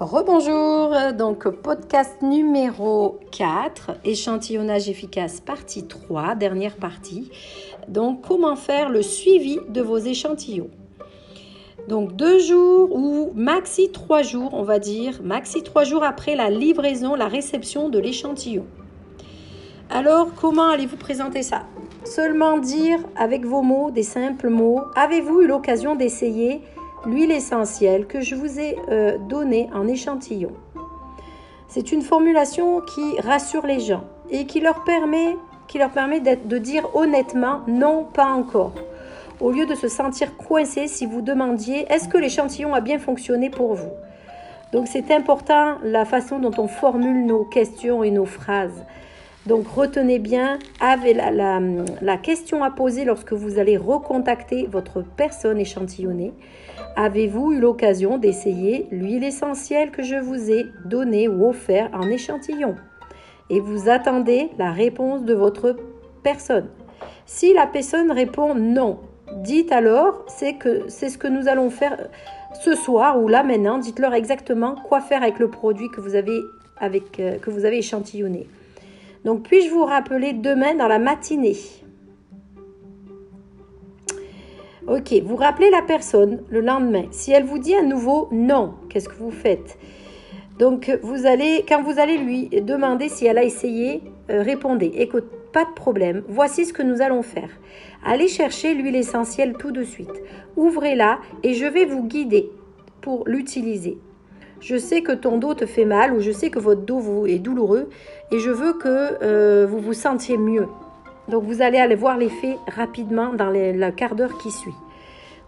Rebonjour, donc podcast numéro 4, échantillonnage efficace partie 3, dernière partie. Donc comment faire le suivi de vos échantillons? Donc deux jours ou maxi trois jours, on va dire, maxi trois jours après la livraison, la réception de l'échantillon. Alors comment allez-vous présenter ça? Seulement dire avec vos mots, des simples mots, avez-vous eu l'occasion d'essayer l'huile essentielle que je vous ai euh, donnée en échantillon. C'est une formulation qui rassure les gens et qui leur permet, qui leur permet de dire honnêtement non, pas encore. Au lieu de se sentir coincé si vous demandiez est-ce que l'échantillon a bien fonctionné pour vous? Donc c'est important la façon dont on formule nos questions et nos phrases. Donc retenez bien, avez la, question à poser lorsque vous allez recontacter votre personne échantillonnée. Avez-vous eu l'occasion d'essayer l'huile essentielle que je vous ai donnée ou offert en échantillon? Et vous attendez la réponse de votre personne. Si la personne répond non, dites alors c'est ce que nous allons faire ce soir ou là maintenant. Dites-leur exactement quoi faire avec le produit que vous avez euh, que vous avez échantillonné. Donc, puis-je vous rappeler demain dans la matinée? Ok, vous rappelez la personne le lendemain. Si elle vous dit à nouveau non, qu'est-ce que vous faites? Donc, vous allez, quand vous allez lui demander si elle a essayé, euh, répondez écoute, pas de problème, voici ce que nous allons faire. Allez chercher l'huile essentielle tout de suite. Ouvrez-la et je vais vous guider pour l'utiliser je sais que ton dos te fait mal ou je sais que votre dos est douloureux et je veux que euh, vous vous sentiez mieux. Donc vous allez aller voir l'effet rapidement dans le quart d'heure qui suit.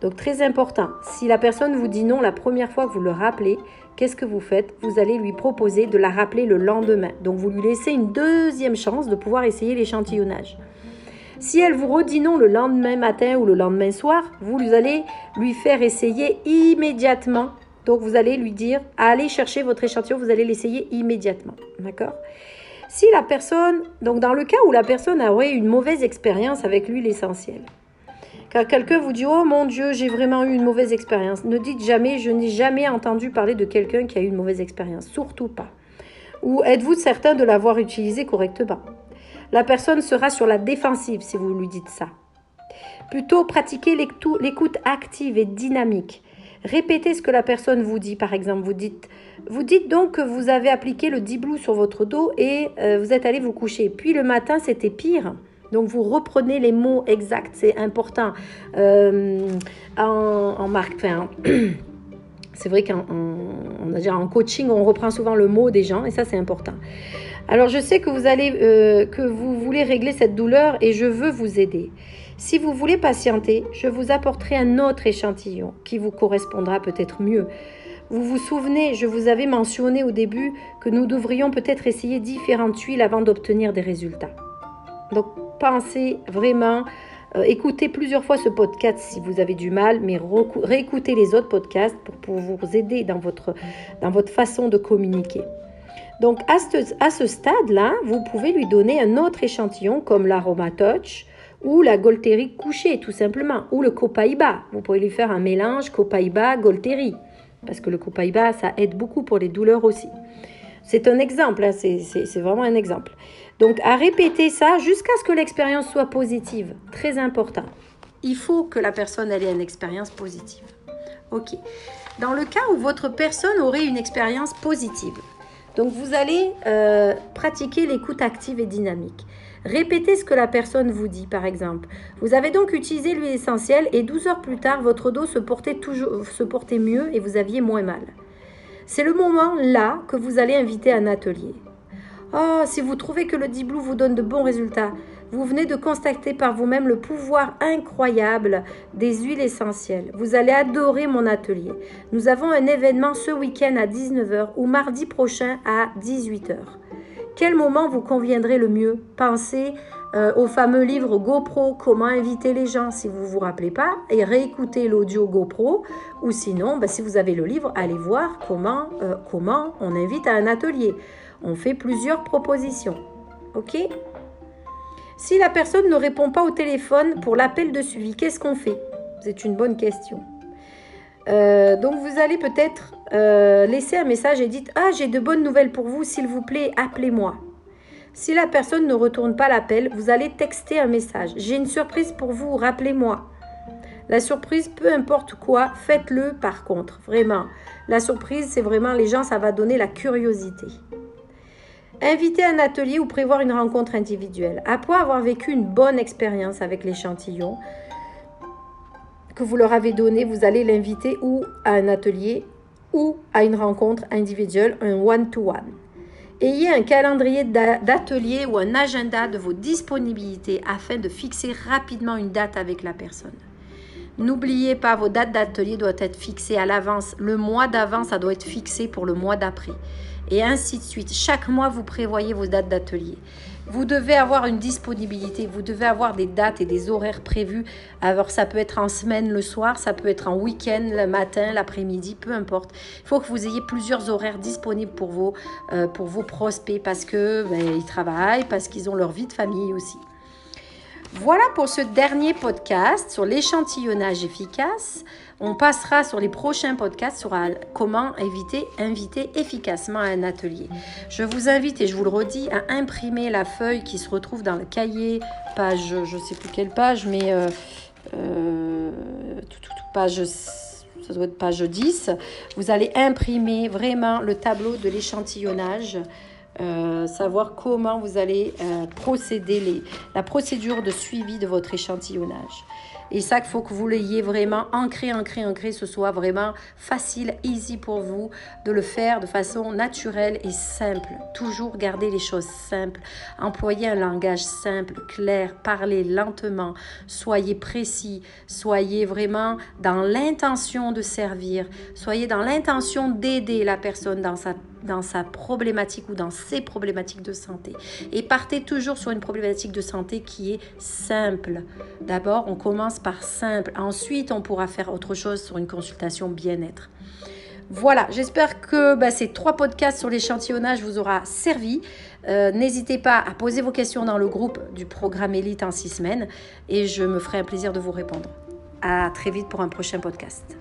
Donc très important, si la personne vous dit non la première fois que vous le rappelez, qu'est-ce que vous faites? Vous allez lui proposer de la rappeler le lendemain. Donc vous lui laissez une deuxième chance de pouvoir essayer l'échantillonnage. Si elle vous redit non le lendemain matin ou le lendemain soir, vous allez lui faire essayer immédiatement donc vous allez lui dire, allez chercher votre échantillon, vous allez l'essayer immédiatement. D'accord? Si la personne, donc dans le cas où la personne aurait une mauvaise expérience avec l'huile essentielle, car quelqu'un vous dit, oh mon Dieu, j'ai vraiment eu une mauvaise expérience, ne dites jamais, je n'ai jamais entendu parler de quelqu'un qui a eu une mauvaise expérience, surtout pas. Ou êtes-vous certain de l'avoir utilisé correctement? La personne sera sur la défensive si vous lui dites ça. Plutôt pratiquez l'écoute active et dynamique. Répétez ce que la personne vous dit. Par exemple, vous dites, vous dites donc que vous avez appliqué le diblou sur votre dos et euh, vous êtes allé vous coucher. Puis le matin, c'était pire. Donc vous reprenez les mots exacts, c'est important. Euh, en, marque, c'est vrai qu'en en coaching, on reprend souvent le mot des gens et ça c'est important. Alors je sais que vous allez, euh, que vous voulez régler cette douleur et je veux vous aider. Si vous voulez patienter, je vous apporterai un autre échantillon qui vous correspondra peut-être mieux. Vous vous souvenez, je vous avais mentionné au début que nous devrions peut-être essayer différentes huiles avant d'obtenir des résultats. Donc pensez vraiment, euh, écoutez plusieurs fois ce podcast si vous avez du mal, mais réécoutez les autres podcasts pour, vous aider dans votre, dans votre façon de communiquer. Donc à ce, à ce stade-là, vous pouvez lui donner un autre échantillon comme l'aromatoche, ou la Golteri couchée, tout simplement, ou le Copaiba. Vous pouvez lui faire un mélange Copaiba, Golteri, parce que le Copaiba, ça aide beaucoup pour les douleurs aussi. C'est un exemple, hein, c'est vraiment un exemple. Donc, à répéter ça jusqu'à ce que l'expérience soit positive. Très important. Il faut que la personne ait une expérience positive. OK. Dans le cas où votre personne aurait une expérience positive, donc vous allez euh, pratiquer l'écoute active et dynamique. Répétez ce que la personne vous dit, par exemple. Vous avez donc utilisé l'huile essentielle et 12 heures plus tard, votre dos se portait, toujours, se portait mieux et vous aviez moins mal. C'est le moment là que vous allez inviter un atelier. Oh, si vous trouvez que le Diblou vous donne de bons résultats, vous venez de constater par vous-même le pouvoir incroyable des huiles essentielles. Vous allez adorer mon atelier. Nous avons un événement ce week-end à 19h ou mardi prochain à 18h. Quel moment vous conviendrait le mieux? Pensez euh, au fameux livre GoPro, comment inviter les gens si vous ne vous rappelez pas, et réécoutez l'audio GoPro, ou sinon, bah, si vous avez le livre, allez voir comment, euh, comment on invite à un atelier. On fait plusieurs propositions. OK? Si la personne ne répond pas au téléphone pour l'appel de suivi, qu'est-ce qu'on fait? C'est une bonne question. Euh, donc vous allez peut-être euh, laisser un message et dites Ah, j'ai de bonnes nouvelles pour vous, s'il vous plaît, appelez-moi. Si la personne ne retourne pas l'appel, vous allez texter un message. J'ai une surprise pour vous, rappelez-moi. La surprise, peu importe quoi, faites-le par contre, vraiment. La surprise, c'est vraiment les gens, ça va donner la curiosité. Inviter un atelier ou prévoir une rencontre individuelle. Après avoir vécu une bonne expérience avec l'échantillon que vous leur avez donné, vous allez l'inviter ou à un atelier ou à une rencontre individuelle, un one-to-one. Ayez un calendrier d'atelier ou un agenda de vos disponibilités afin de fixer rapidement une date avec la personne. N'oubliez pas, vos dates d'atelier doivent être fixées à l'avance. Le mois d'avant, ça doit être fixé pour le mois d'après et ainsi de suite. Chaque mois, vous prévoyez vos dates d'atelier. Vous devez avoir une disponibilité, vous devez avoir des dates et des horaires prévus. Alors ça peut être en semaine le soir, ça peut être en week-end le matin, l'après-midi, peu importe. Il faut que vous ayez plusieurs horaires disponibles pour vos, euh, pour vos prospects parce que ben, ils travaillent, parce qu'ils ont leur vie de famille aussi. Voilà pour ce dernier podcast sur l'échantillonnage efficace. On passera sur les prochains podcasts sur comment éviter, inviter efficacement à un atelier. Je vous invite, et je vous le redis, à imprimer la feuille qui se retrouve dans le cahier, page, je ne sais plus quelle page, mais euh, euh, page ça doit être page 10, vous allez imprimer vraiment le tableau de l'échantillonnage, euh, savoir comment vous allez procéder, la procédure de suivi de votre échantillonnage. Et ça, il faut que vous l'ayez vraiment ancré, ancré, ancré, ce soit vraiment facile, easy pour vous de le faire de façon naturelle et simple. Toujours garder les choses simples. Employer un langage simple, clair, parler lentement. Soyez précis. Soyez vraiment dans l'intention de servir. Soyez dans l'intention d'aider la personne dans sa dans sa problématique ou dans ses problématiques de santé. Et partez toujours sur une problématique de santé qui est simple. D'abord, on commence par simple. Ensuite, on pourra faire autre chose sur une consultation bien-être. Voilà, j'espère que bah, ces trois podcasts sur l'échantillonnage vous aura servi. Euh, n'hésitez pas à poser vos questions dans le groupe du programme Elite en six semaines et je me ferai un plaisir de vous répondre. À très vite pour un prochain podcast.